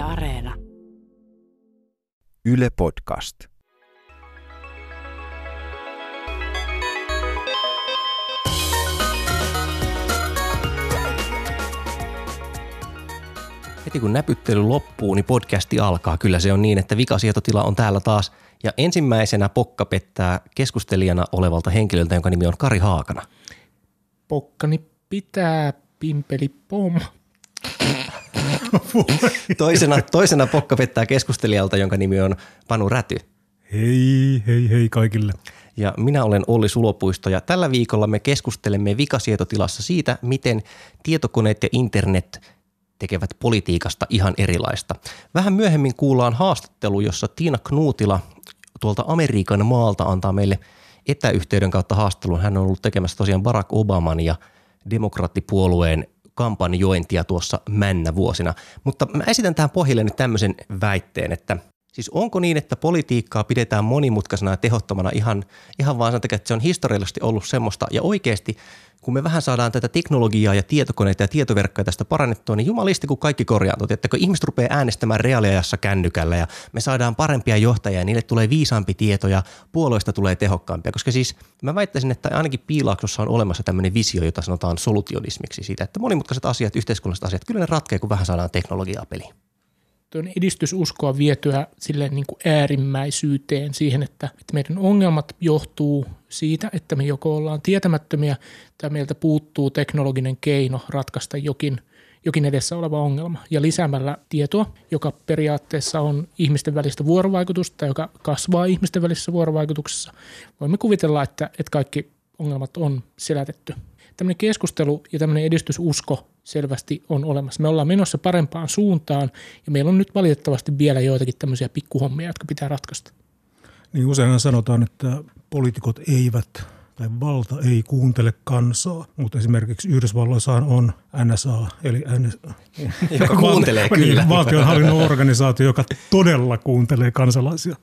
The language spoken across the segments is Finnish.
Yle Areena. Yle Podcast. Heti kun näpyttely loppuu, niin podcasti alkaa. Kyllä se on niin, että vikasietotila on täällä taas. Ja ensimmäisenä pokka pettää keskustelijana olevalta henkilöltä, jonka nimi on Kari Haakana. Pokkani pitää pimpeli pom. Toisena, toisena pokka pettää keskustelijalta, jonka nimi on Panu Räty. Hei, hei, hei kaikille. Ja minä olen Olli Sulopuisto ja tällä viikolla me keskustelemme vikasietotilassa siitä, miten tietokoneet ja internet tekevät politiikasta ihan erilaista. Vähän myöhemmin kuullaan haastattelu, jossa Tiina Knuutila tuolta Amerikan maalta antaa meille etäyhteyden kautta haastattelun. Hän on ollut tekemässä tosiaan Barack Obaman ja demokraattipuolueen kampanjointia tuossa männä vuosina. Mutta mä esitän tähän pohjalle nyt tämmöisen väitteen, että Siis onko niin, että politiikkaa pidetään monimutkaisena ja tehottomana ihan, ihan vaan sen takia, että se on historiallisesti ollut semmoista ja oikeasti kun me vähän saadaan tätä teknologiaa ja tietokoneita ja tietoverkkoja tästä parannettua, niin jumalisti kun kaikki korjaantuu. Että kun ihmiset rupeaa äänestämään reaaliajassa kännykällä ja me saadaan parempia johtajia ja niille tulee viisaampi tieto ja puolueista tulee tehokkaampia. Koska siis mä väittäisin, että ainakin piilaaksossa on olemassa tämmöinen visio, jota sanotaan solutionismiksi siitä, että monimutkaiset asiat, yhteiskunnalliset asiat, kyllä ne ratkee, kun vähän saadaan teknologiaa peliin tuon edistysuskoa vietyä sille niin kuin äärimmäisyyteen siihen, että, että meidän ongelmat johtuu siitä, että me joko ollaan tietämättömiä tai meiltä puuttuu teknologinen keino ratkaista jokin, jokin edessä oleva ongelma. Ja lisäämällä tietoa, joka periaatteessa on ihmisten välistä vuorovaikutusta, joka kasvaa ihmisten välisessä vuorovaikutuksessa, voimme kuvitella, että, että kaikki ongelmat on selätetty. Tämmöinen keskustelu ja tämmöinen edistysusko selvästi on olemassa. Me ollaan menossa parempaan suuntaan ja meillä on nyt valitettavasti vielä joitakin tämmöisiä pikkuhommia, jotka pitää ratkaista. Niin useinhan sanotaan, että poliitikot eivät tai valta ei kuuntele kansaa, mutta esimerkiksi Yhdysvalloissahan on NSA, eli NSA, joka kuuntelee kyllä. valtionhallinnon organisaatio, joka todella kuuntelee kansalaisia.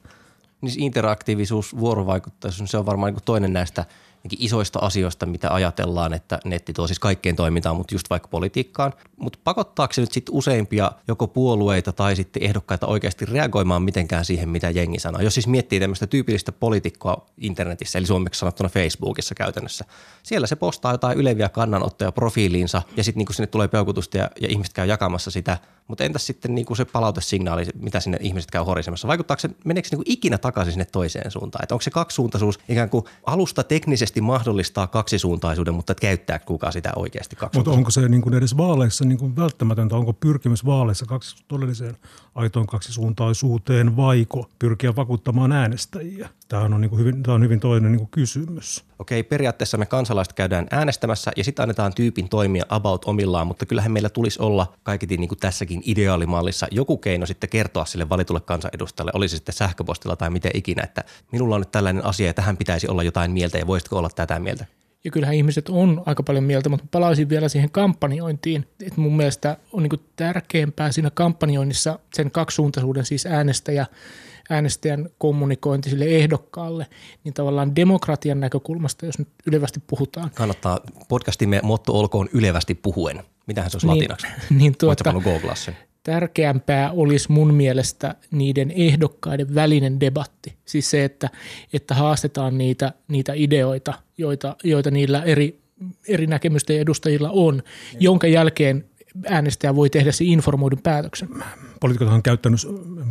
Niin interaktiivisuus, vuorovaikuttaisuus, se on varmaan niin toinen näistä – isoista asioista, mitä ajatellaan, että netti tuo siis kaikkeen toimintaan, mutta just vaikka politiikkaan. Mutta pakottaako se nyt sitten useimpia joko puolueita tai sitten ehdokkaita oikeasti reagoimaan mitenkään siihen, mitä jengi sanoo? Jos siis miettii tämmöistä tyypillistä poliitikkoa internetissä, eli suomeksi sanottuna Facebookissa käytännössä. Siellä se postaa jotain yleviä kannanottoja profiiliinsa ja sitten niin sinne tulee peukutusta ja, ja ihmiset käy jakamassa sitä. Mutta entäs sitten niin kuin se palautesignaali, mitä sinne ihmiset käy horisemassa? Vaikuttaako se, meneekö se niin kuin ikinä takaisin sinne toiseen suuntaan? Että onko se kaksisuuntaisuus ikään kuin alusta teknisesti mahdollistaa kaksisuuntaisuuden, mutta käyttää kukaan sitä oikeasti. Mutta onko se niin kuin edes vaaleissa niin kuin välttämätöntä? Onko pyrkimys vaaleissa kaksi, todelliseen aitoon kaksisuuntaisuuteen vaiko pyrkiä vakuuttamaan äänestäjiä? Tämä on, niin kuin hyvin, tämä on hyvin toinen niin kuin kysymys. Okei, periaatteessa me kansalaiset käydään äänestämässä ja sitten annetaan tyypin toimia about omillaan, mutta kyllähän meillä tulisi olla kaiketi niin kuin tässäkin ideaalimallissa joku keino sitten kertoa sille valitulle kansanedustajalle, olisi sitten sähköpostilla tai miten ikinä, että minulla on nyt tällainen asia ja tähän pitäisi olla jotain mieltä ja voisitko olla tätä mieltä? Ja kyllähän ihmiset on aika paljon mieltä, mutta palaisin vielä siihen kampanjointiin. Että mun mielestä on niin tärkeämpää siinä kampanjoinnissa sen kaksisuuntaisuuden, siis äänestäjä äänestäjän kommunikointi sille ehdokkaalle, niin tavallaan demokratian näkökulmasta, jos nyt ylevästi puhutaan. Kannattaa podcastimme motto olkoon ylevästi puhuen. Mitähän se olisi niin, latinaksi? Niin tuota, tärkeämpää olisi mun mielestä niiden ehdokkaiden välinen debatti. Siis se, että, että haastetaan niitä, niitä ideoita, joita, joita niillä eri, eri näkemysten edustajilla on, jonka jälkeen äänestäjä voi tehdä se informoidun päätöksen. Poliitikot on käyttänyt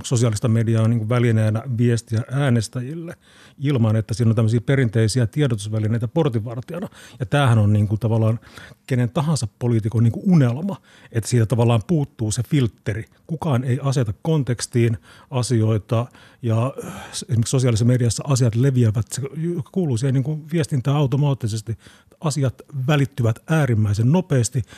sosiaalista mediaa niin kuin välineenä viestiä äänestäjille ilman, että siinä on tämmöisiä perinteisiä tiedotusvälineitä portinvartijana. Ja tämähän on niin kuin tavallaan kenen tahansa poliitikon niin kuin unelma, että siitä tavallaan puuttuu se filtteri. Kukaan ei aseta kontekstiin asioita ja esimerkiksi sosiaalisessa mediassa asiat leviävät, se kuuluu siihen niin kuin viestintään automaattisesti. Asiat välittyvät äärimmäisen nopeasti –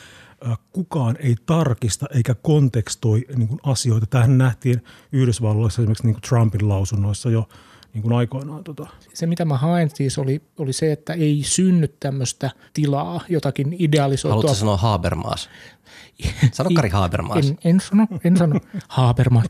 kukaan ei tarkista eikä kontekstoi niin kuin asioita. Tähän nähtiin Yhdysvalloissa esimerkiksi niin kuin Trumpin lausunnoissa jo niin kuin aikoinaan. Tota. Se, mitä mä haen siis, oli, oli se, että ei synny tämmöistä tilaa, jotakin idealisoitua. Haluatko sanoa Habermas? Sano Kari Habermas. En, en sano, en sano Habermas.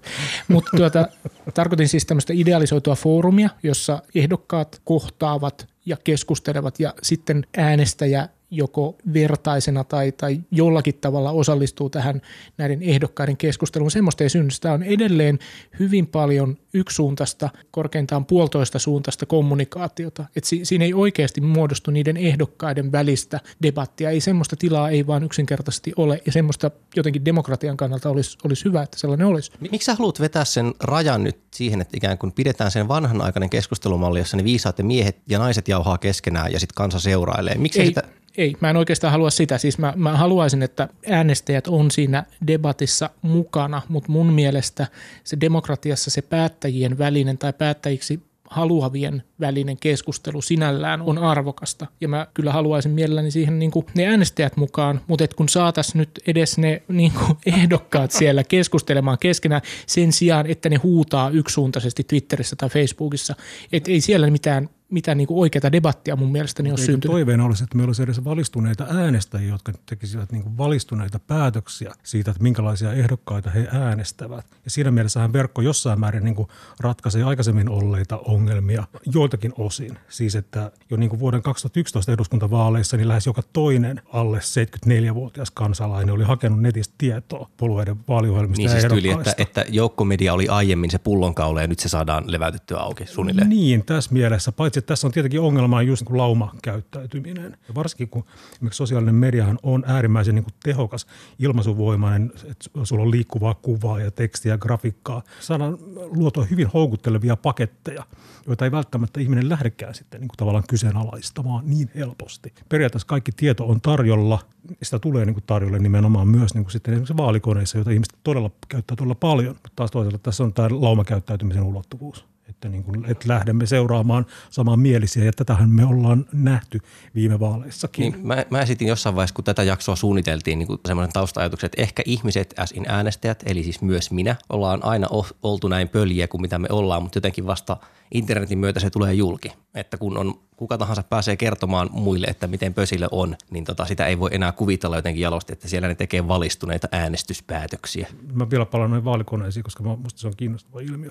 Mutta tuota, tarkoitin siis tämmöistä idealisoitua foorumia, jossa ehdokkaat kohtaavat ja keskustelevat ja sitten äänestäjä joko vertaisena tai, tai jollakin tavalla osallistuu tähän näiden ehdokkaiden keskusteluun. Semmoista ei synny. Sitä on edelleen hyvin paljon yksisuuntaista, korkeintaan puolitoista suuntaista kommunikaatiota. Et si, siinä ei oikeasti muodostu niiden ehdokkaiden välistä debattia. Ei semmoista tilaa ei vaan yksinkertaisesti ole ja semmoista jotenkin demokratian kannalta olisi, olisi hyvä, että sellainen olisi. Miksi sä haluat vetää sen rajan nyt siihen, että ikään kuin pidetään sen vanhanaikainen keskustelumalli, jossa ne viisaat miehet ja naiset jauhaa keskenään ja sitten kansa seurailee? Miksi ei, sitä ei, mä en oikeastaan halua sitä. Siis mä, mä haluaisin, että äänestäjät on siinä debatissa mukana, mutta mun mielestä se demokratiassa se päättäjien välinen tai päättäjiksi haluavien välinen keskustelu sinällään on arvokasta. Ja mä kyllä haluaisin mielelläni siihen niin kuin ne äänestäjät mukaan, mutta et kun saataisiin nyt edes ne niin kuin ehdokkaat siellä keskustelemaan keskenään sen sijaan, että ne huutaa yksisuuntaisesti Twitterissä tai Facebookissa, että ei siellä mitään mitään niin oikeaa debattia mun mielestäni ole syntynyt. Toiveena olisi, että meillä olisi edes valistuneita äänestäjiä, jotka tekisivät niin valistuneita päätöksiä siitä, että minkälaisia ehdokkaita he äänestävät. Ja siinä mielessähän verkko jossain määrin niin ratkaisee aikaisemmin olleita ongelmia joiltakin osin. Siis että jo niin vuoden 2011 eduskuntavaaleissa niin lähes joka toinen alle 74-vuotias kansalainen oli hakenut netistä tietoa puolueiden vaaliohjelmista niin ja siis tyyli, että, että joukkomedia oli aiemmin se pullonkaula ja nyt se saadaan leväytettyä auki suunnilleen. Niin, tässä mielessä, paitsi että tässä on tietenkin ongelma just niin laumakäyttäytyminen. Ja varsinkin kun sosiaalinen mediahan on äärimmäisen niin tehokas ilmaisuvoimainen, että sulla on liikkuvaa kuvaa ja tekstiä ja grafiikkaa. Saadaan luotua hyvin houkuttelevia paketteja, joita ei välttämättä ihminen lähdekään sitten niin tavallaan kyseenalaistamaan niin helposti. Periaatteessa kaikki tieto on tarjolla, sitä tulee niin tarjolle nimenomaan myös niin sitten esimerkiksi vaalikoneissa, joita ihmiset todella käyttää todella paljon. Mutta taas toisaalta tässä on tämä laumakäyttäytymisen ulottuvuus että, niin kuin, että lähdemme seuraamaan samanmielisiä ja tätähän me ollaan nähty viime vaaleissakin. Niin, mä, mä esitin jossain vaiheessa, kun tätä jaksoa suunniteltiin, niin kuin semmoinen tausta että ehkä ihmiset, äsin äänestäjät, eli siis myös minä, ollaan aina oltu näin pöljiä kuin mitä me ollaan, mutta jotenkin vasta internetin myötä se tulee julki. Että kun on, kuka tahansa pääsee kertomaan muille, että miten pösille on, niin tota, sitä ei voi enää kuvitella jotenkin jalosti, että siellä ne tekee valistuneita äänestyspäätöksiä. Mä vielä palaan noihin vaalikoneisiin, koska musta se on kiinnostava ilmiö.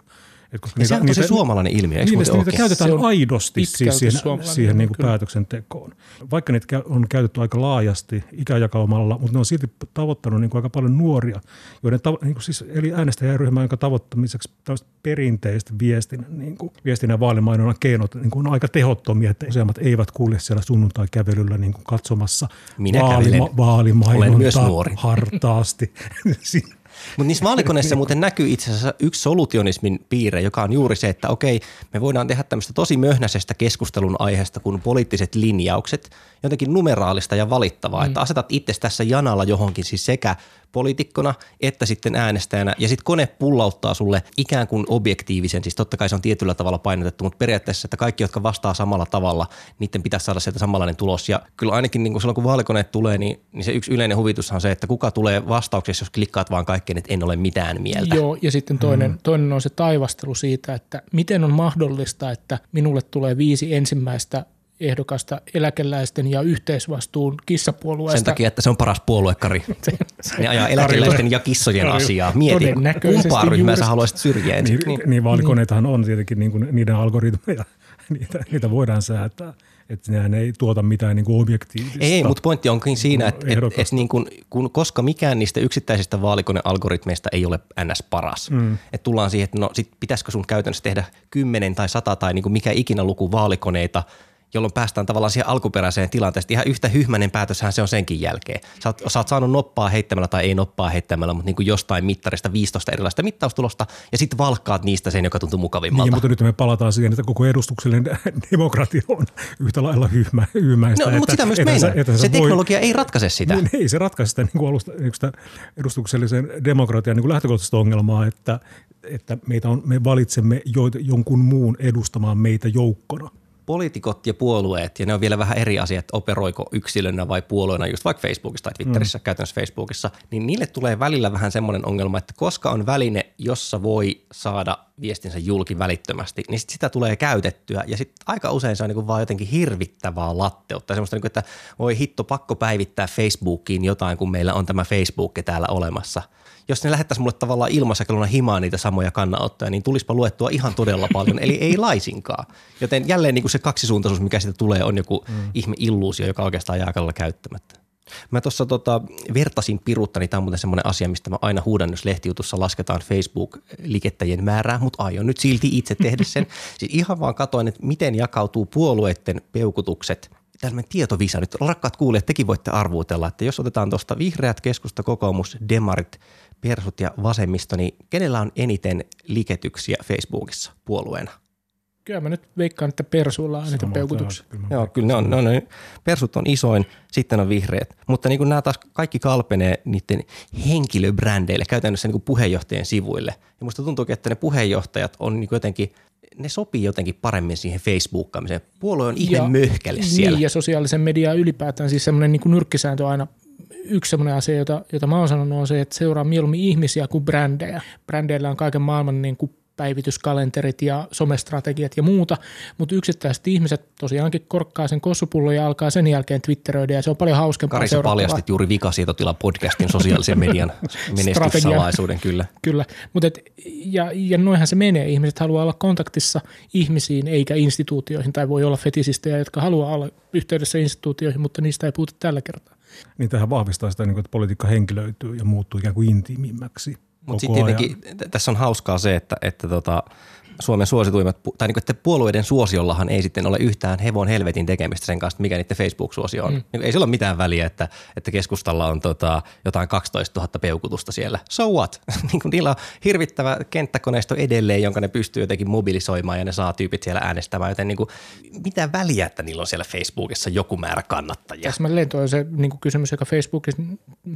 Et koska niitä, se on niitä, suomalainen ilmiö, eikö niin, niitä okay? käytetään aidosti siis siihen, siihen niin kuin päätöksentekoon. Vaikka niitä on käytetty aika laajasti ikäjakaumalla, mutta ne on silti tavoittanut niin kuin aika paljon nuoria, joiden tavo- niin kuin siis, eli äänestäjäryhmä, jonka tavoittamiseksi perinteistä viestinnän, niin kuin, viestinnän vaalimainonnan keinot niin kuin on aika tehottomia, että useammat eivät kulje siellä sunnuntai-kävelyllä niin kuin katsomassa Minä vaalima- vaalimainontaa hartaasti. Mutta niissä vaalikoneissa muuten näkyy itse asiassa yksi solutionismin piirre, joka on juuri se, että okei, me voidaan tehdä tämmöistä tosi möhnäisestä keskustelun aiheesta kuin poliittiset linjaukset, jotenkin numeraalista ja valittavaa, mm. että asetat itse tässä janalla johonkin siis sekä poliitikkona että sitten äänestäjänä ja sitten kone pullauttaa sulle ikään kuin objektiivisen, siis totta kai se on tietyllä tavalla painotettu, mutta periaatteessa, että kaikki, jotka vastaa samalla tavalla, niiden pitäisi saada sieltä samanlainen tulos ja kyllä ainakin niin kuin silloin kun vaalikoneet tulee, niin, niin se yksi yleinen huvitus on se, että kuka tulee vastauksessa, jos klikkaat vaan kaikkeen, että en ole mitään mieltä. Joo ja sitten toinen, hmm. toinen on se taivastelu siitä, että miten on mahdollista, että minulle tulee viisi ensimmäistä ehdokasta eläkeläisten ja yhteisvastuun kissapuolueesta. Sen takia, että se on paras puoluekari. ne ajaa eläkeläisten ja kissojen Karilla. asiaa. Mieti, kumpaa ryhmää sä haluaisit syrjää. Niin, niin, niin vaalikoneitahan on tietenkin niin kuin niiden algoritmeja. Niitä, niitä voidaan säätää että nehän ei tuota mitään niin kuin objektiivista. Ei, mutta pointti onkin siinä, että et, et niin kuin, kun, koska mikään niistä yksittäisistä vaalikonealgoritmeista ei ole ns. paras. Mm. Että tullaan siihen, että no sit pitäisikö sun käytännössä tehdä kymmenen tai sata tai niin kuin mikä ikinä luku vaalikoneita – jolloin päästään tavallaan siihen alkuperäiseen tilanteeseen. Ihan yhtä hyhmäinen päätöshän se on senkin jälkeen. Sä oot, sä oot saanut noppaa heittämällä tai ei noppaa heittämällä, mutta niin kuin jostain mittarista 15 erilaista mittaustulosta ja sitten valkkaat niistä sen, joka tuntuu mukavimmalta. Niin, mutta nyt me palataan siihen, että koko edustuksellinen demokratia on yhtä lailla hyhmä, hyhmäistä. No, että, mutta sitä myös että, että, että se, se teknologia voi, ei ratkaise sitä. Niin, ei se ratkaise sitä, niin kuin alusta, sitä edustuksellisen demokratian niin kuin lähtökohtaisesta ongelmaa, että, että meitä on, me valitsemme jo, jonkun muun edustamaan meitä joukkona poliitikot ja puolueet, ja ne on vielä vähän eri asiat, että operoiko yksilönä vai puolueena just vaikka Facebookissa tai Twitterissä, mm. käytännössä Facebookissa, niin niille tulee välillä vähän semmoinen ongelma, että koska on väline, jossa voi saada viestinsä julki välittömästi, niin sit sitä tulee käytettyä, ja sitten aika usein se on niin vaan jotenkin hirvittävää latteutta, semmoista, niin kuin, että voi hitto, pakko päivittää Facebookiin jotain, kun meillä on tämä Facebook täällä olemassa – jos ne lähettäisiin mulle tavallaan ilmaisjakeluna himaan niitä samoja kannanottoja, niin tulispa luettua ihan todella paljon, eli ei laisinkaan. Joten jälleen niin kuin se kaksisuuntaisuus, mikä siitä tulee, on joku mm. ihme illuusio, joka oikeastaan jää käyttämättä. Mä tuossa tota, vertasin piruutta, niin tämä on muuten semmoinen asia, mistä mä aina huudan, jos lehtijutussa lasketaan Facebook-likettäjien määrää, mutta aion nyt silti itse tehdä sen. siis ihan vaan katoin, että miten jakautuu puolueiden peukutukset tällainen tietovisa nyt. Rakkaat kuulijat, tekin voitte arvuutella, että jos otetaan tuosta vihreät, keskusta, kokoomus, demarit, persut ja vasemmisto, niin kenellä on eniten liketyksiä Facebookissa puolueena? Kyllä mä nyt veikkaan, että persuilla on eniten peukutuksia. Joo, kyllä ne on, ne on, ne persut on isoin, sitten on vihreät. Mutta niin kuin nämä taas kaikki kalpenee niiden henkilöbrändeille, käytännössä niin kuin puheenjohtajien sivuille. Ja musta tuntuu, että ne puheenjohtajat on niin kuin jotenkin ne sopii jotenkin paremmin siihen Facebookkaamiseen. Puolue on ihan möhkäle siellä. Niin, ja sosiaalisen median ylipäätään siis semmoinen niin nyrkkisääntö aina yksi semmoinen asia, jota, jota mä oon sanonut, on se, että seuraa mieluummin ihmisiä kuin brändejä. Brändeillä on kaiken maailman niin kuin päivityskalenterit ja somestrategiat ja muuta, mutta yksittäiset ihmiset tosiaankin korkkaa sen kossupullon ja alkaa sen jälkeen twitteröidä ja se on paljon hauskempaa Karissa paljastit juuri Vikasietotila podcastin sosiaalisen median menestyssalaisuuden, kyllä. Kyllä, mutta et, ja, ja noinhan se menee. Ihmiset haluaa olla kontaktissa ihmisiin eikä instituutioihin tai voi olla fetisistejä, jotka haluaa olla yhteydessä instituutioihin, mutta niistä ei puhuta tällä kertaa. Niin tähän vahvistaa sitä, niin että politiikka henkilöityy ja muuttuu ikään kuin intiimimmäksi – mutta sitten tietenkin tässä on hauskaa se, että, että tota, Suomen suosituimmat, tai niin että puolueiden suosiollahan ei sitten ole yhtään hevon helvetin tekemistä sen kanssa, mikä niiden Facebook-suosio on. Mm. Niin ei sillä ole mitään väliä, että, että keskustalla on tota, jotain 12 000 peukutusta siellä. So what? niin kuin niillä on hirvittävä kenttäkoneisto edelleen, jonka ne pystyy jotenkin mobilisoimaan ja ne saa tyypit siellä äänestämään. Joten niin kuin, mitä väliä, että niillä on siellä Facebookissa joku määrä kannattajia? Täsmälleen tuo on se niin kuin kysymys, joka Facebookissa,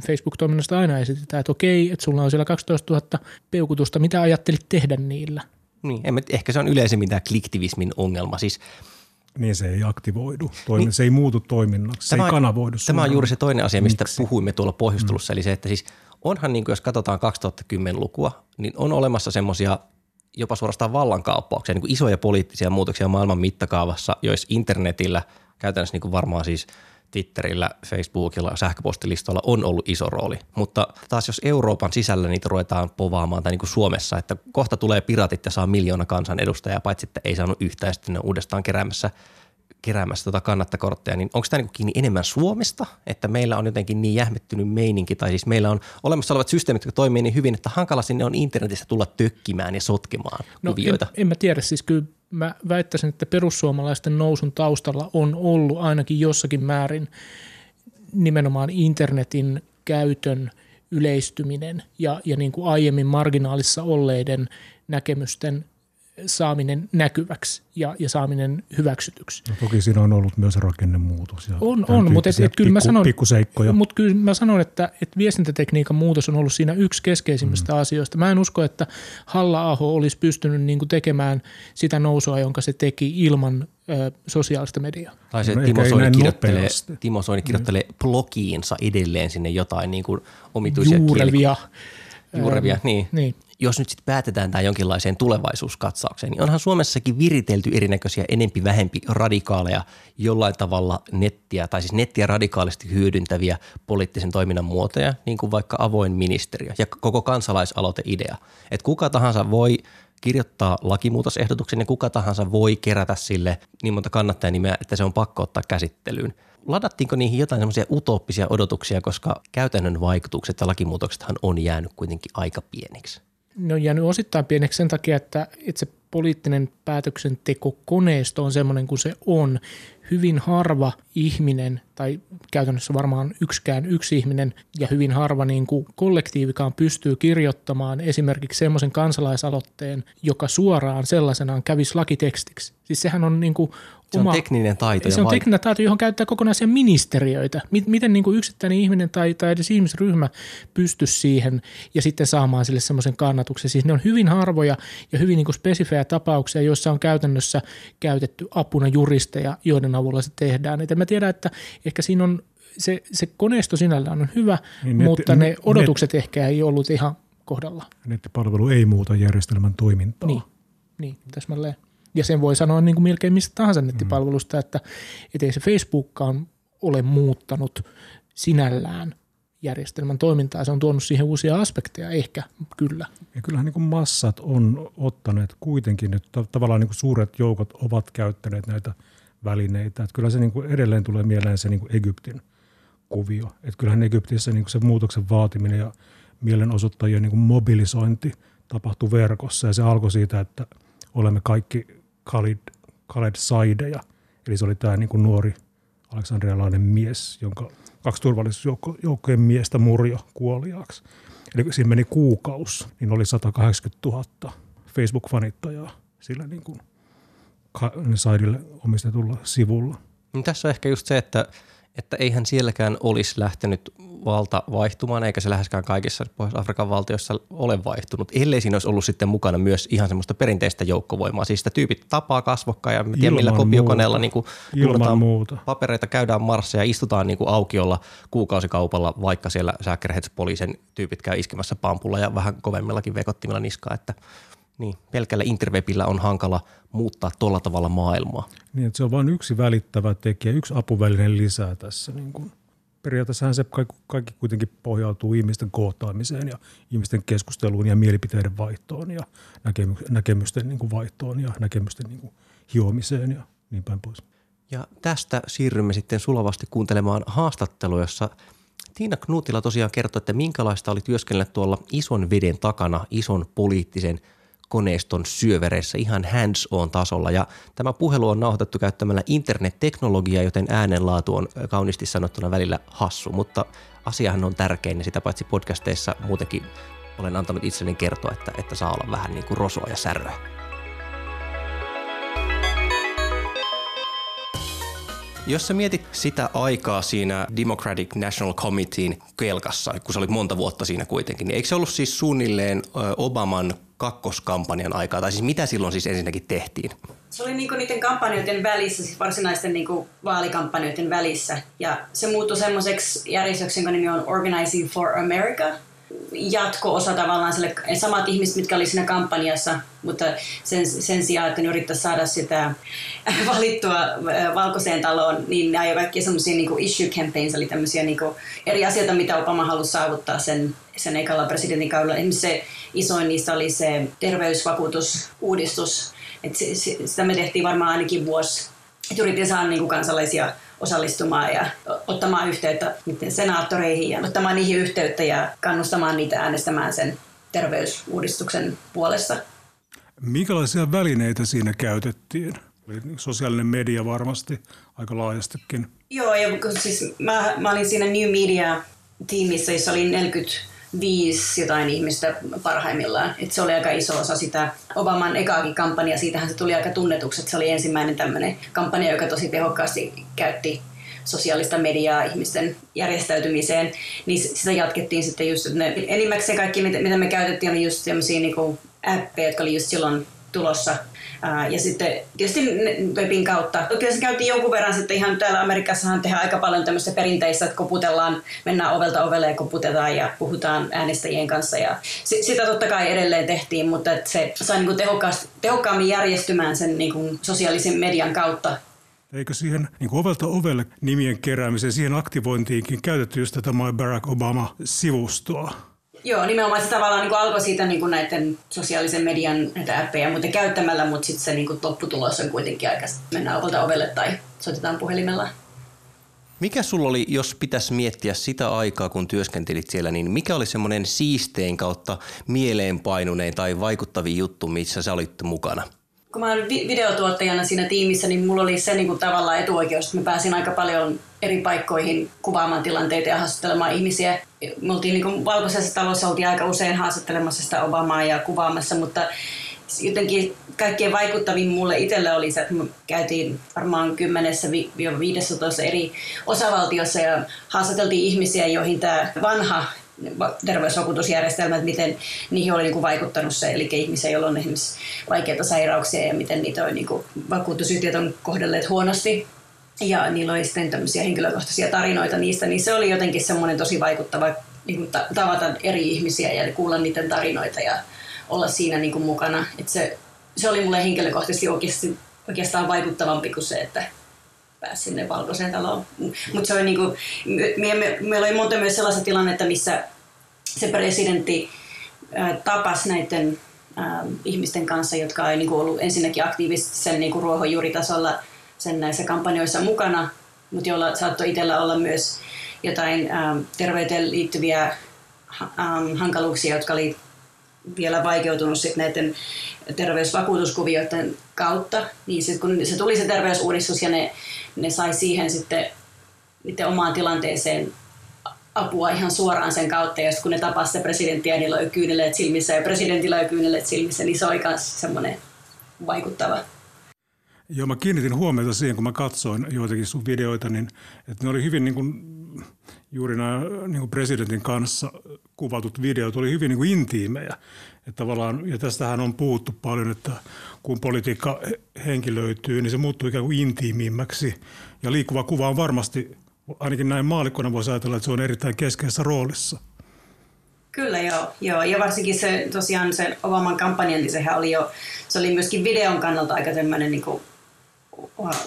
Facebook-toiminnasta aina esitetään, että okei, että sulla on siellä 12 000 peukutusta, mitä ajattelit tehdä niillä? Niin, en, ehkä se on yleisemmin tämä kliktivismin ongelma. Siis, niin se ei aktivoidu, Toimi, niin, se ei muutu toiminnaksi, se ei kanavoidu. Tämä on juuri se toinen asia, mistä Miksi? puhuimme tuolla pohjustelussa, mm. eli se, että siis onhan niin kuin, jos katsotaan 2010-lukua, niin on olemassa semmoisia jopa suorastaan vallankaappauksia, niin kuin isoja poliittisia muutoksia maailman mittakaavassa, joissa internetillä käytännössä niin kuin varmaan siis – Twitterillä, Facebookilla ja sähköpostilistoilla on ollut iso rooli. Mutta taas jos Euroopan sisällä niitä ruvetaan povaamaan, tai niin kuin Suomessa, että kohta tulee piratit ja saa miljoona kansanedustajaa, paitsi että ei saanut yhtään ja sitten ne uudestaan keräämässä keräämässä tota kannattakortteja, niin onko tämä niin kiinni enemmän Suomesta, että meillä on jotenkin niin jähmettynyt meininki, tai siis meillä on olemassa olevat systeemit, jotka toimii niin hyvin, että hankala sinne on internetissä tulla tökkimään ja sotkemaan no, kuvioita? En, en mä tiedä, siis kyllä mä väittäisin, että perussuomalaisten nousun taustalla on ollut ainakin jossakin määrin nimenomaan internetin käytön yleistyminen ja, ja niin kuin aiemmin marginaalissa olleiden näkemysten saaminen näkyväksi ja, ja saaminen hyväksytyksi. No, toki siinä on ollut myös rakennemuutos. Ja on, on mutta et, et, kyllä pikku, mä sanon, mutta kyllä mä sanon, että, että viestintätekniikan muutos on ollut siinä yksi keskeisimmistä mm. asioista. Mä en usko, että Halla-aho olisi pystynyt niin kuin tekemään sitä nousua, jonka se teki ilman ö, sosiaalista mediaa. Tai se no, Timo, Soini kirjoittelee, Timo Soini kirjoittelee mm. blogiinsa edelleen sinne jotain niin kuin omituisia Juurevia. Kieli- Juurevia, niin. niin jos nyt sitten päätetään tämä jonkinlaiseen tulevaisuuskatsaukseen, niin onhan Suomessakin viritelty erinäköisiä enempi vähempi radikaaleja jollain tavalla nettiä, tai siis nettiä radikaalisti hyödyntäviä poliittisen toiminnan muotoja, niin kuin vaikka avoin ministeriö ja koko kansalaisaloiteidea. Että kuka tahansa voi kirjoittaa lakimuutosehdotuksen ja kuka tahansa voi kerätä sille niin monta kannattajanimeä, että se on pakko ottaa käsittelyyn. Ladattiinko niihin jotain semmoisia utooppisia odotuksia, koska käytännön vaikutukset ja lakimuutoksethan on jäänyt kuitenkin aika pieniksi? Ne on jäänyt osittain pieneksi sen takia, että itse poliittinen päätöksentekokoneisto on semmoinen kuin se on. Hyvin harva ihminen, tai käytännössä varmaan yksikään yksi ihminen ja hyvin harva niin kuin kollektiivikaan pystyy kirjoittamaan esimerkiksi semmoisen kansalaisaloitteen, joka suoraan sellaisenaan kävisi lakitekstiksi. Siis sehän on niin kuin se on tekninen taito. Se on vaik- tekninen taito, johon käyttää kokonaisia ministeriöitä. Miten niin kuin yksittäinen ihminen tai, tai edes ihmisryhmä pystyisi siihen ja sitten saamaan sille semmoisen kannatuksen. Siis ne on hyvin harvoja ja hyvin niin kuin spesifejä tapauksia, joissa on käytännössä käytetty apuna juristeja, joiden avulla se tehdään. Et mä tiedän, että ehkä siinä on se, se koneisto sinällään on hyvä, niin net, mutta ne odotukset net, ehkä ei ollut ihan kohdalla. Nettipalvelu ei muuta järjestelmän toimintaa. Niin, niin täsmälleen. Ja sen voi sanoa niin kuin melkein mistä tahansa nettipalvelusta, että, että ei se Facebookkaan ole muuttanut sinällään järjestelmän toimintaa. Se on tuonut siihen uusia aspekteja, ehkä kyllä. Ja kyllähän niin kuin massat on ottaneet kuitenkin, että tavallaan niin kuin suuret joukot ovat käyttäneet näitä välineitä. Että kyllä se niin kuin edelleen tulee mieleen se niin kuin Egyptin kuvio. Että kyllähän Egyptissä niin kuin se muutoksen vaatiminen ja mielenosoittajien niin kuin mobilisointi tapahtui verkossa. Ja se alkoi siitä, että olemme kaikki Khalid, Khaled Saideja. Eli se oli tämä niin kuin nuori aleksandrialainen mies, jonka kaksi turvallisuusjoukkojen miestä murjo kuoliaaksi. Eli siinä meni kuukaus, niin oli 180 000 Facebook-fanittajaa sillä niin kuin Saidille omistetulla sivulla. Niin tässä on ehkä just se, että, että eihän sielläkään olisi lähtenyt valta vaihtumaan, eikä se läheskään kaikissa Pohjois-Afrikan valtioissa ole vaihtunut, ellei siinä olisi ollut sitten mukana myös ihan semmoista perinteistä joukkovoimaa. Siis sitä tyypit tapaa kasvokkain ja tiedä millä kopiokoneella niin kuin Ilman muuta. papereita, käydään marsseja ja istutaan niin kuin aukiolla kuukausikaupalla, vaikka siellä säkkerhetspoliisen tyypit käy iskemässä pampulla ja vähän kovemmillakin vekottimilla niskaa, että niin, pelkällä interwebillä on hankala muuttaa tuolla tavalla maailmaa. Niin, että se on vain yksi välittävä tekijä, yksi apuväline lisää tässä niin kuin – periaatteessahan se kaikki, kaikki kuitenkin pohjautuu ihmisten kohtaamiseen ja ihmisten keskusteluun ja mielipiteiden vaihtoon ja näkemysten niin kuin vaihtoon ja näkemysten niin kuin hiomiseen ja niin päin pois. Ja tästä siirrymme sitten sulavasti kuuntelemaan haastattelua, jossa Tiina Knutila tosiaan kertoi, että minkälaista oli työskennellä tuolla ison veden takana, ison poliittisen – koneiston syövereissä ihan hands-on tasolla. Ja tämä puhelu on nauhoitettu käyttämällä internetteknologiaa, joten äänenlaatu on kauniisti sanottuna välillä hassu, mutta asiahan on tärkein ja sitä paitsi podcasteissa muutenkin olen antanut itselleni kertoa, että, että saa olla vähän niin kuin rosoa ja säröä. Jos sä mietit sitä aikaa siinä Democratic National Committeein kelkassa, kun sä olit monta vuotta siinä kuitenkin, niin eikö se ollut siis suunnilleen Obaman kakkoskampanjan aikaa, tai siis mitä silloin siis ensinnäkin tehtiin? Se oli niinku niiden kampanjoiden välissä, siis varsinaisten niinku vaalikampanjoiden välissä. Ja se muuttui semmoiseksi järjestöksi, jonka nimi on Organizing for America. Jatko-osa tavallaan sille samat ihmiset, mitkä oli siinä kampanjassa, mutta sen, sen sijaan, että ne yrittäisi saada sitä valittua valkoiseen taloon, niin ne ajoi kaikkia semmoisia niinku issue campaigns, eli tämmöisiä niinku eri asioita, mitä Obama halusi saavuttaa sen, sen ekalla presidentin kaudella. Esimerkiksi se isoin niistä oli se terveysvakuutusuudistus. Et se, se, sitä me tehtiin varmaan ainakin vuosi. Et yritin saada niin kuin kansalaisia osallistumaan ja ottamaan yhteyttä senaattoreihin ja ottamaan niihin yhteyttä ja kannustamaan niitä äänestämään sen terveysuudistuksen puolesta. Minkälaisia välineitä siinä käytettiin? Sosiaalinen media varmasti aika laajastikin. Joo, ja siis mä, mä olin siinä New Media-tiimissä, jossa oli 40 viisi jotain ihmistä parhaimmillaan. Et se oli aika iso osa sitä Obaman ekaakin kampanja. Siitähän se tuli aika tunnetuksi, että se oli ensimmäinen tämmöinen kampanja, joka tosi tehokkaasti käytti sosiaalista mediaa ihmisten järjestäytymiseen, niin sitä jatkettiin sitten just, että ne, enimmäkseen kaikki, mitä me käytettiin, oli just sellaisia niin appeja, jotka oli just silloin tulossa ja sitten tietysti webin kautta. Kyllä se käytiin jonkun verran sitten ihan täällä Amerikassahan tehdään aika paljon tämmöistä perinteistä, että koputellaan, mennään ovelta ovelle ja koputetaan ja puhutaan äänestäjien kanssa. Ja sitä totta kai edelleen tehtiin, mutta se sai niin tehokkaammin järjestymään sen niin sosiaalisen median kautta Eikö siihen niin kuin ovelta ovelle nimien keräämiseen, siihen aktivointiinkin käytetty just tätä My Barack Obama-sivustoa? Joo, nimenomaan se tavallaan niin kuin alkoi siitä niin kuin näiden sosiaalisen median näitä appeja muuten käyttämällä, mutta sitten se niin kuin lopputulos on kuitenkin aika, mennään ovelta ovelle tai soitetaan puhelimella. Mikä sulla oli, jos pitäisi miettiä sitä aikaa, kun työskentelit siellä, niin mikä oli semmoinen siistein kautta mieleenpainunein tai vaikuttavin juttu, missä sä olit mukana? kun mä olin videotuottajana siinä tiimissä, niin mulla oli se niin kuin tavallaan etuoikeus, että mä pääsin aika paljon eri paikkoihin kuvaamaan tilanteita ja haastattelemaan ihmisiä. Me oltiin niin kuin valkoisessa talossa, oltiin aika usein haastattelemassa sitä Obamaa ja kuvaamassa, mutta jotenkin kaikkein vaikuttavin mulle itselle oli se, että me käytiin varmaan 10-15 eri osavaltiossa ja haastateltiin ihmisiä, joihin tämä vanha terveysvakuutusjärjestelmät, miten niihin oli niin kuin vaikuttanut se, eli ihmisiä, joilla on esimerkiksi vaikeita sairauksia ja miten niitä on, niin kuin, vakuutusyhtiöt on kohdelleet huonosti. Ja niillä oli sitten tämmöisiä henkilökohtaisia tarinoita niistä, niin se oli jotenkin semmoinen tosi vaikuttava niin kuin tavata eri ihmisiä ja kuulla niiden tarinoita ja olla siinä niin kuin mukana. Et se, se oli mulle henkilökohtaisesti oikeasti, oikeastaan vaikuttavampi kuin se, että pääsi sinne valkoiseen taloon. Mutta se oli niinku, me, me, meillä oli monta myös sellaista tilannetta, missä se presidentti ää, tapasi näiden ää, ihmisten kanssa, jotka ei niinku ollut ensinnäkin aktiivisesti sen niinku ruohonjuuritasolla sen näissä kampanjoissa mukana, mutta jolla saattoi itsellä olla myös jotain ää, terveyteen liittyviä ää, hankaluuksia, jotka oli vielä vaikeutunut sit näiden terveysvakuutuskuvioiden kautta. Niin sit kun se tuli se terveysuudistus ja ne, ne sai siihen sitten niiden omaan tilanteeseen apua ihan suoraan sen kautta. Ja kun ne tapasivat presidenttiä, niillä oli kyyneleet silmissä ja presidentillä oli kyyneleet silmissä, niin se oli myös semmoinen vaikuttava. Joo, mä kiinnitin huomiota siihen, kun mä katsoin joitakin sun videoita, niin että ne oli hyvin niin kuin, juuri nämä niin kuin presidentin kanssa kuvatut videot oli hyvin niin kuin intiimejä. Että tavallaan, ja tästähän on puhuttu paljon, että kun politiikka henkilöityy, niin se muuttuu ikään kuin intiimimmäksi. Ja liikkuva kuva on varmasti, ainakin näin maalikkona voisi ajatella, että se on erittäin keskeisessä roolissa. Kyllä joo, joo. ja varsinkin se tosiaan se Obaman kampanja, niin sehän oli jo, se oli myöskin videon kannalta aika tämmöinen niin kuin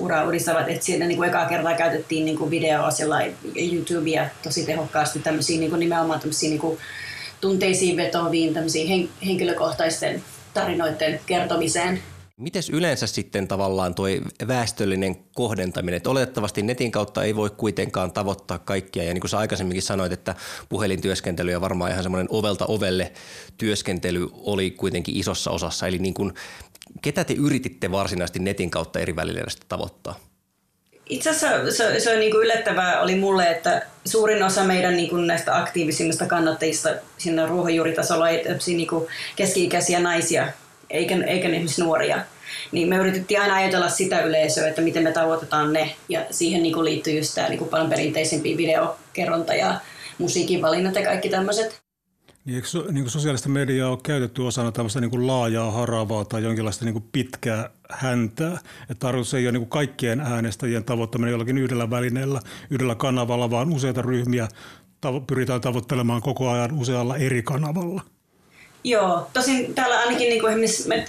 ura uudistavat, että siinä niin kuin ekaa kertaa käytettiin niin kuin videoa YouTubea tosi tehokkaasti tämmöisiä niin kuin nimenomaan tämmöisiä niin kuin tunteisiin vetoviin tämmöisiin hen, henkilökohtaisten tarinoiden kertomiseen. Mites yleensä sitten tavallaan tuo väestöllinen kohdentaminen? Että oletettavasti netin kautta ei voi kuitenkaan tavoittaa kaikkia. Ja niin kuin sä aikaisemminkin sanoit, että puhelintyöskentely ja varmaan ihan semmoinen ovelta ovelle työskentely oli kuitenkin isossa osassa. Eli niin kuin ketä te yrititte varsinaisesti netin kautta eri välineistä tavoittaa? Itse asiassa se, se on niin kuin yllättävää oli mulle, että suurin osa meidän niin kuin näistä aktiivisimmista kannattajista sinne ruohonjuuritasolla oli niin kuin keski-ikäisiä naisia, eikä, eikä esimerkiksi nuoria. Niin me yritettiin aina ajatella sitä yleisöä, että miten me tavoitetaan ne. Ja siihen niin kuin liittyy just tämä niin kuin paljon perinteisempi videokerronta ja musiikin valinnat ja kaikki tämmöiset. Niin eikö niin kuin sosiaalista mediaa ole käytetty osana tämmöistä niin kuin laajaa haravaa tai jonkinlaista niin kuin pitkää häntää? Että tarkoitus ei ole niin kuin kaikkien äänestäjien tavoittaminen jollakin yhdellä välineellä, yhdellä kanavalla, vaan useita ryhmiä tavo- pyritään tavoittelemaan koko ajan usealla eri kanavalla. Joo, tosin täällä ainakin niin kuin me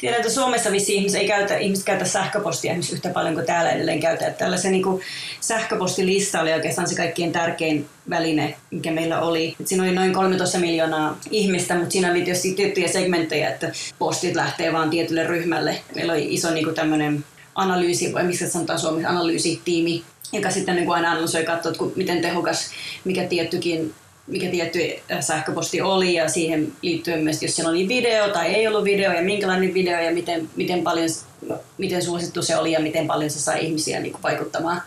Tiedän, että Suomessa vissi ihmiset ei käytä, ihmiset käytä sähköpostia esimerkiksi yhtä paljon kuin täällä edelleen käytetään. Tällä se niin sähköpostilista oli oikeastaan se kaikkien tärkein väline, mikä meillä oli. Et siinä oli noin 13 miljoonaa ihmistä, mutta siinä oli tietysti tiettyjä segmenttejä, että postit lähtee vaan tietylle ryhmälle. Meillä oli iso niin kuin tämmöinen analyysi, vai missä sanotaan Suomessa, analyysitiimi, joka sitten niin kuin aina analysoi katsoa, miten tehokas mikä tiettykin mikä tietty äh, sähköposti oli ja siihen liittyen myös, jos siellä oli video tai ei ollut video ja minkälainen video ja miten, miten, paljon, miten suosittu se oli ja miten paljon se sai ihmisiä niin kuin vaikuttamaan.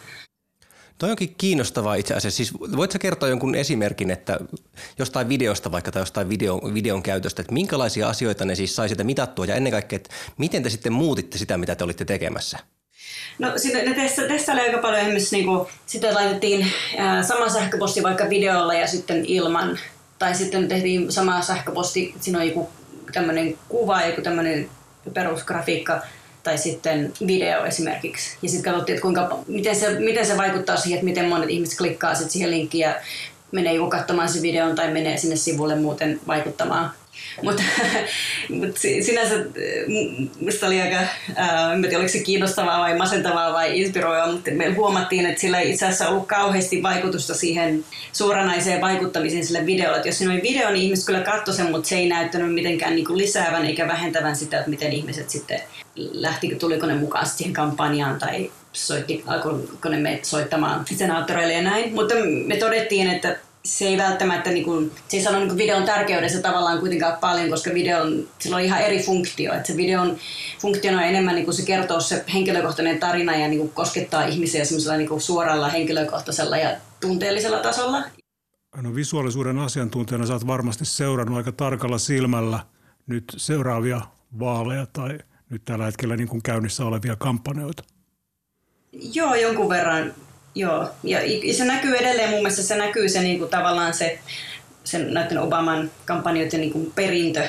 Toi onkin kiinnostavaa itse asiassa. Siis voitko kertoa jonkun esimerkin, että jostain videosta vaikka tai jostain video, videon käytöstä, että minkälaisia asioita ne siis sai sitä mitattua ja ennen kaikkea, että miten te sitten muutitte sitä, mitä te olitte tekemässä? No sitten ne testa, testaili aika paljon esimerkiksi niin kuin, sitten laitettiin ää, sama sähköposti vaikka videolla ja sitten ilman. Tai sitten tehtiin sama sähköposti, siinä on joku tämmöinen kuva, joku tämmöinen perusgrafiikka tai sitten video esimerkiksi. Ja sitten katsottiin, että kuinka, miten, se, miten se vaikuttaa siihen, että miten monet ihmiset klikkaa sitten siihen linkkiin ja menee joku katsomaan sen videon tai menee sinne sivulle muuten vaikuttamaan. Mutta mut sinänsä minusta oli aika, ää, en tiedä oliko se kiinnostavaa vai masentavaa vai inspiroivaa, mutta me huomattiin, että sillä ei itse asiassa ollut kauheasti vaikutusta siihen suoranaiseen vaikuttamiseen sille videolle. Että jos siinä oli video, niin ihmiset kyllä katsoi sen, mutta se ei näyttänyt mitenkään niin lisäävän eikä vähentävän sitä, että miten ihmiset sitten lähti, tuliko ne mukaan siihen kampanjaan tai soitti, alkoiko ne soittamaan senaattoreille ja näin. Mutta me todettiin, että se ei välttämättä, niin kuin, se ei sano niin videon tärkeydessä tavallaan kuitenkaan paljon, koska videon, sillä on ihan eri funktio. Että se videon funktio on enemmän, niin kuin se kertoo se henkilökohtainen tarina ja niin kuin koskettaa ihmisiä semmoisella niin suoralla henkilökohtaisella ja tunteellisella tasolla. No visuaalisuuden asiantuntijana sä oot varmasti seurannut aika tarkalla silmällä nyt seuraavia vaaleja tai nyt tällä hetkellä niin kuin käynnissä olevia kampanjoita. Joo, jonkun verran Joo, ja se näkyy edelleen mun mielestä, se näkyy se niin kuin, tavallaan se, sen näiden Obaman kampanjoiden niin kuin, perintö.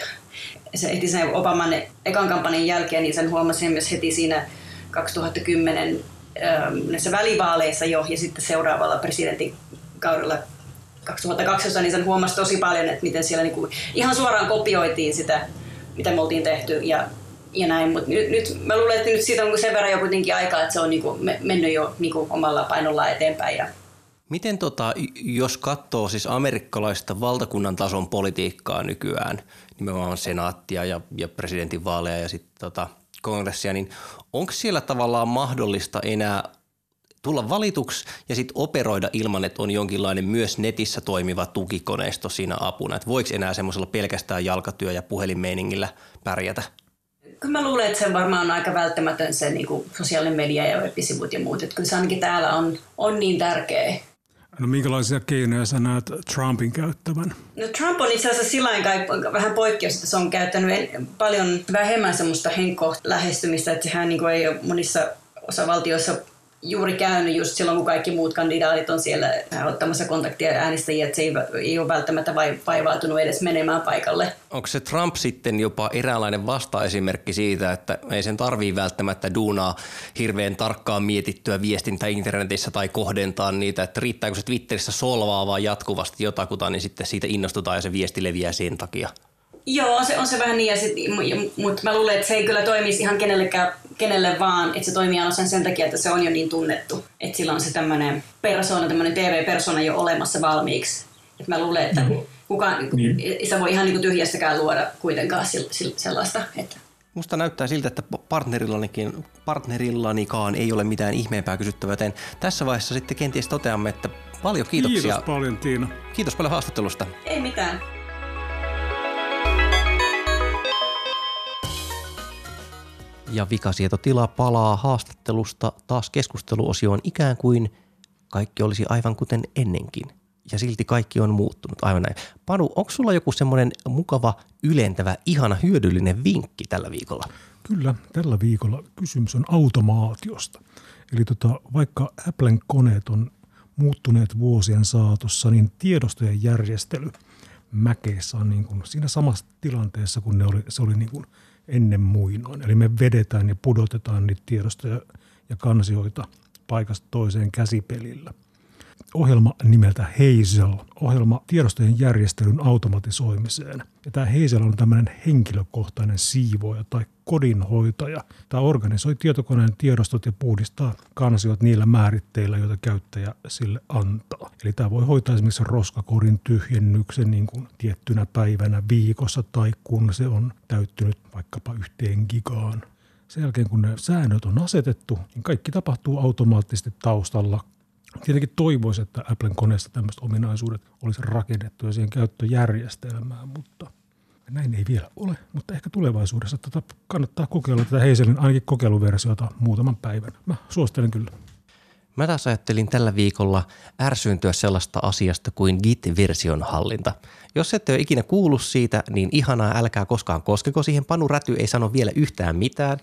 Se heti sen Obaman ekan kampanjan jälkeen, niin sen huomasin myös heti siinä 2010 ähm, näissä välivaaleissa jo, ja sitten seuraavalla presidentin kaudella 2012, niin sen huomasi tosi paljon, että miten siellä niin kuin, ihan suoraan kopioitiin sitä, mitä me oltiin tehty, ja ja näin. Mutta nyt, nyt, mä luulen, että nyt siitä on sen verran jo kuitenkin aikaa, että se on niinku mennyt jo niinku omalla painolla eteenpäin. Ja... Miten tota, jos katsoo siis amerikkalaista valtakunnan tason politiikkaa nykyään, nimenomaan senaattia ja, ja presidentinvaaleja ja sitten tota, kongressia, niin onko siellä tavallaan mahdollista enää tulla valituksi ja sitten operoida ilman, että on jonkinlainen myös netissä toimiva tukikoneisto siinä apuna? Että voiko enää semmoisella pelkästään jalkatyö- ja puhelinmeiningillä pärjätä? Kyllä mä luulen, että se varmaan on aika välttämätön se niin kuin sosiaalinen media ja web-sivut ja muut. Että kyllä se ainakin täällä on, on niin tärkeä. No minkälaisia keinoja sä näet Trumpin käyttävän? No Trump on itse asiassa sillä vähän poikkeus, että se on käyttänyt paljon vähemmän semmoista henkkoa lähestymistä, että sehän niin ei ole monissa osavaltioissa juuri käynyt just silloin, kun kaikki muut kandidaatit on siellä ottamassa kontaktia äänestäjiä, että se ei, ei ole välttämättä vaivautunut edes menemään paikalle. Onko se Trump sitten jopa eräänlainen vastaesimerkki siitä, että ei sen tarvii välttämättä duunaa hirveän tarkkaan mietittyä viestintä internetissä tai kohdentaa niitä, että riittääkö se Twitterissä solvaa vaan jatkuvasti jotakuta, niin sitten siitä innostutaan ja se viesti leviää sen takia. Joo, on se, on se vähän niin, mutta mä luulen, että se ei kyllä toimisi ihan kenellekään, kenelle vaan, että se toimii ainoastaan sen takia, että se on jo niin tunnettu. Että sillä on se tämmöinen persona, tämmöinen TV-persona jo olemassa valmiiksi. Että mä luulen, että no. kukaan, niin. sä voi ihan niin tyhjästäkään luoda kuitenkaan sellaista. Että. Musta näyttää siltä, että partnerillanikin, partnerillanikaan ei ole mitään ihmeempää kysyttävää, joten tässä vaiheessa sitten kenties toteamme, että paljon kiitoksia. Kiitos paljon Tiina. Kiitos paljon haastattelusta. Ei mitään. Ja vikasietotila palaa haastattelusta taas keskusteluosioon ikään kuin kaikki olisi aivan kuten ennenkin. Ja silti kaikki on muuttunut, aivan näin. Panu, onko sulla joku semmoinen mukava, ylentävä, ihana, hyödyllinen vinkki tällä viikolla? Kyllä, tällä viikolla kysymys on automaatiosta. Eli tota, vaikka Applen koneet on muuttuneet vuosien saatossa, niin tiedostojen järjestely Mäkeissä on niin kuin siinä samassa tilanteessa, kun ne oli, se oli niin kuin – ennen muinoin. Eli me vedetään ja pudotetaan niitä tiedostoja ja kansioita paikasta toiseen käsipelillä. Ohjelma nimeltä Hazel, ohjelma tiedostojen järjestelyn automatisoimiseen. Ja tämä Hazel on tämmöinen henkilökohtainen siivoja tai kodinhoitaja. Tämä organisoi tietokoneen tiedostot ja puhdistaa kansiot niillä määritteillä, joita käyttäjä sille antaa. Eli tämä voi hoitaa esimerkiksi roskakorin tyhjennyksen niin kuin tiettynä päivänä viikossa tai kun se on täyttynyt vaikkapa yhteen gigaan. Sen jälkeen kun ne säännöt on asetettu, niin kaikki tapahtuu automaattisesti taustalla Tietenkin toivoisi, että Applen koneesta tämmöiset ominaisuudet olisi rakennettu ja siihen käyttöjärjestelmään, mutta näin ei vielä ole. Mutta ehkä tulevaisuudessa tätä kannattaa kokeilla tätä Heiselin ainakin kokeiluversiota muutaman päivän. Mä suosittelen kyllä. Mä taas ajattelin tällä viikolla ärsyyntyä sellaista asiasta kuin Git-version hallinta. Jos ette ole ikinä kuullut siitä, niin ihanaa, älkää koskaan koskeko siihen. Panu Räty ei sano vielä yhtään mitään.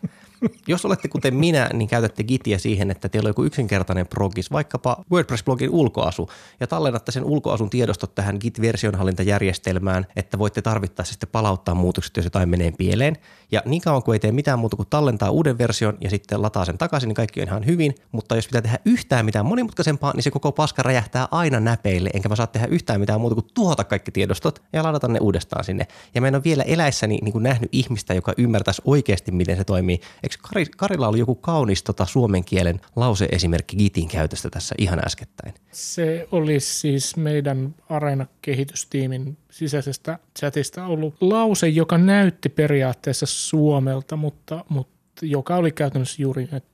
Jos olette kuten minä, niin käytätte Gitia siihen, että teillä on joku yksinkertainen progis, vaikkapa WordPress-blogin ulkoasu, ja tallennatte sen ulkoasun tiedostot tähän Git-versionhallintajärjestelmään, että voitte tarvittaessa sitten palauttaa muutokset, jos jotain menee pieleen. Ja niin kauan kuin ei tee mitään muuta kuin tallentaa uuden version ja sitten lataa sen takaisin, niin kaikki on ihan hyvin. Mutta jos pitää tehdä yhtään mitään monimutkaisempaa, niin se koko paska räjähtää aina näpeille, enkä mä saa tehdä yhtään mitään muuta kuin tuhota kaikki tiedostot ja ladata ne uudestaan sinne. Ja mä en ole vielä eläissäni niin kuin nähnyt ihmistä, joka ymmärtäisi oikeasti, miten se toimii. Kari, Karilla oli joku kaunis tota, suomen kielen lauseesimerkki Gitin käytöstä tässä ihan äskettäin? Se oli siis meidän Areena-kehitystiimin sisäisestä chatista ollut lause, joka näytti periaatteessa Suomelta, mutta, mutta joka oli käytännössä juuri, että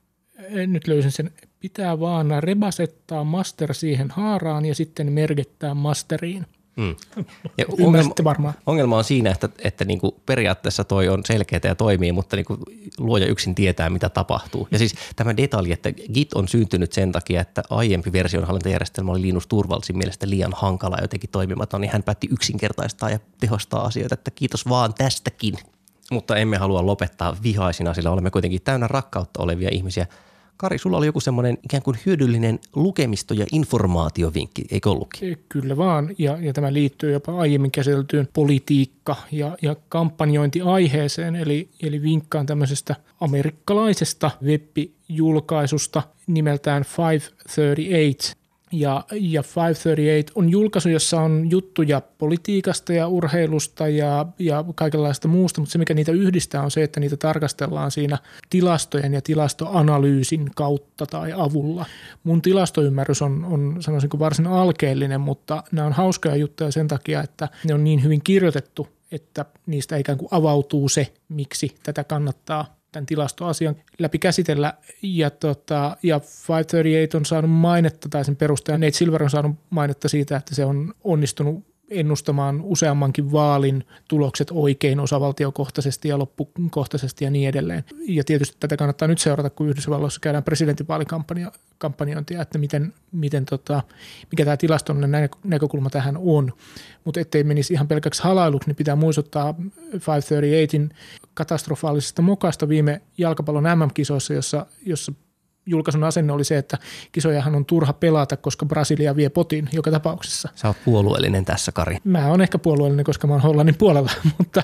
nyt löysin sen, pitää vaan rebasettaa master siihen haaraan ja sitten merkittää masteriin – Mm. Ja ongelma, varmaan. ongelma on siinä, että, että niin kuin periaatteessa toi on selkeää ja toimii, mutta niin kuin luoja yksin tietää, mitä tapahtuu. Ja siis tämä detalji, että Git on syntynyt sen takia, että aiempi versionhallintajärjestelmä oli Linus Turvalsin mielestä liian hankala ja jotenkin toimimaton, niin hän päätti yksinkertaistaa ja tehostaa asioita, että kiitos vaan tästäkin. Mutta emme halua lopettaa vihaisina, sillä olemme kuitenkin täynnä rakkautta olevia ihmisiä – Kari, sulla oli joku semmoinen ikään kuin hyödyllinen lukemisto- ja informaatiovinkki, eikö ollutkin? Kyllä vaan, ja, ja tämä liittyy jopa aiemmin käsiteltyyn politiikka- ja, ja kampanjointiaiheeseen, eli, eli vinkkaan tämmöisestä amerikkalaisesta web-julkaisusta nimeltään 538, Ja, ja 538 on julkaisu, jossa on juttuja politiikasta ja urheilusta ja, ja kaikenlaista muusta, mutta se mikä niitä yhdistää on se, että niitä tarkastellaan siinä tilastojen ja tilastoanalyysin kautta tai avulla. Mun tilastoymmärrys on, on sanoisin varsin alkeellinen, mutta nämä on hauskoja juttuja sen takia, että ne on niin hyvin kirjoitettu, että niistä ikään kuin avautuu se, miksi tätä kannattaa tämän tilastoasian läpi käsitellä. Ja, tota, ja 538 on saanut mainetta, tai sen perustaja Nate Silver on saanut mainetta siitä, että se on onnistunut ennustamaan useammankin vaalin tulokset oikein osavaltiokohtaisesti ja loppukohtaisesti ja niin edelleen. Ja tietysti tätä kannattaa nyt seurata, kun Yhdysvalloissa käydään presidentinvaalikampanjointia, että miten, miten tota, mikä tämä tilastollinen näkökulma tähän on. Mutta ettei menisi ihan pelkäksi halailuksi, niin pitää muistuttaa 538in katastrofaalisesta mokasta viime jalkapallon MM-kisoissa, jossa, jossa julkaisun asenne oli se, että kisojahan on turha pelata, koska Brasilia vie potin joka tapauksessa. Sä oot puolueellinen tässä, Kari. Mä oon ehkä puolueellinen, koska mä oon Hollannin puolella, mutta,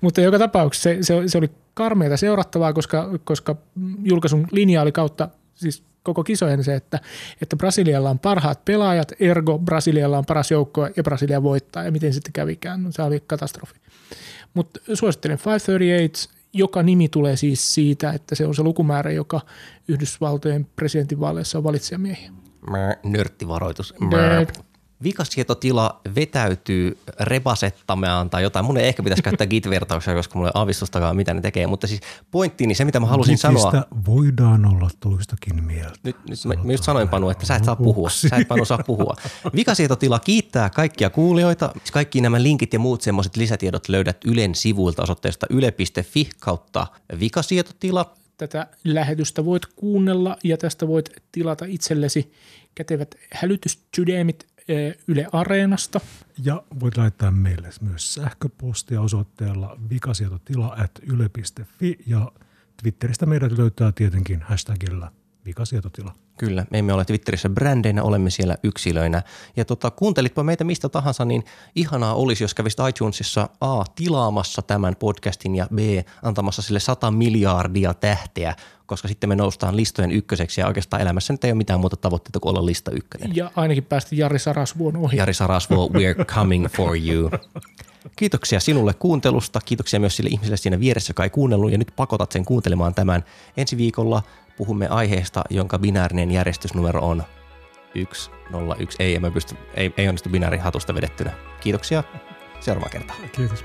mutta joka tapauksessa se, se, se oli karmeita seurattavaa, koska, koska julkaisun linja oli kautta siis koko kisojen se, että, että Brasilialla on parhaat pelaajat, ergo Brasilialla on paras joukko ja Brasilia voittaa ja miten sitten kävikään. No, se oli katastrofi. Mutta suosittelen 538 joka nimi tulee siis siitä, että se on se lukumäärä, joka Yhdysvaltojen presidentinvaaleissa on valitsijamiehiä. Nörttivaroitus. Vikasietotila vetäytyy rebasettamaan tai jotain. Mun ei ehkä pitäisi käyttää git-vertauksia, koska mulla ei aavistustakaan, mitä ne tekee. Mutta siis pointti, niin se mitä mä halusin Gitistä sanoa... voidaan olla toistakin mieltä. Nyt, nyt mä, mä just sanoin Panu, että sä et saa puhua. Sä et Panu saa puhua. Vikasietotila kiittää kaikkia kuulijoita. Kaikki nämä linkit ja muut semmoiset lisätiedot löydät Ylen sivuilta osoitteesta yle.fi kautta vikasietotila. Tätä lähetystä voit kuunnella ja tästä voit tilata itsellesi kätevät hälytyssydämit Yle Areenasta. Ja voit laittaa meille myös sähköpostia osoitteella vikasietotila.yle.fi ja Twitteristä meidät löytää tietenkin hashtagilla vikasietotila. Kyllä, me emme ole Twitterissä brändeinä, olemme siellä yksilöinä. Ja tota, kuuntelitpa meitä mistä tahansa, niin ihanaa olisi, jos kävisit iTunesissa A. tilaamassa tämän podcastin ja B. antamassa sille 100 miljardia tähteä, koska sitten me noustaan listojen ykköseksi ja oikeastaan elämässä nyt ei ole mitään muuta tavoitteita kuin olla lista ykkönen. Ja ainakin päästä Jari Sarasvuon ohi. Jari Sarasvuo, we're coming for you. Kiitoksia sinulle kuuntelusta. Kiitoksia myös sille ihmiselle siinä vieressä, joka ei kuunnellut ja nyt pakotat sen kuuntelemaan tämän. Ensi viikolla puhumme aiheesta, jonka binäärinen järjestysnumero on 101. Ei, emme pysty, ei, ei onnistu binäärihatusta vedettynä. Kiitoksia. Seuraava kertaa. Kiitos.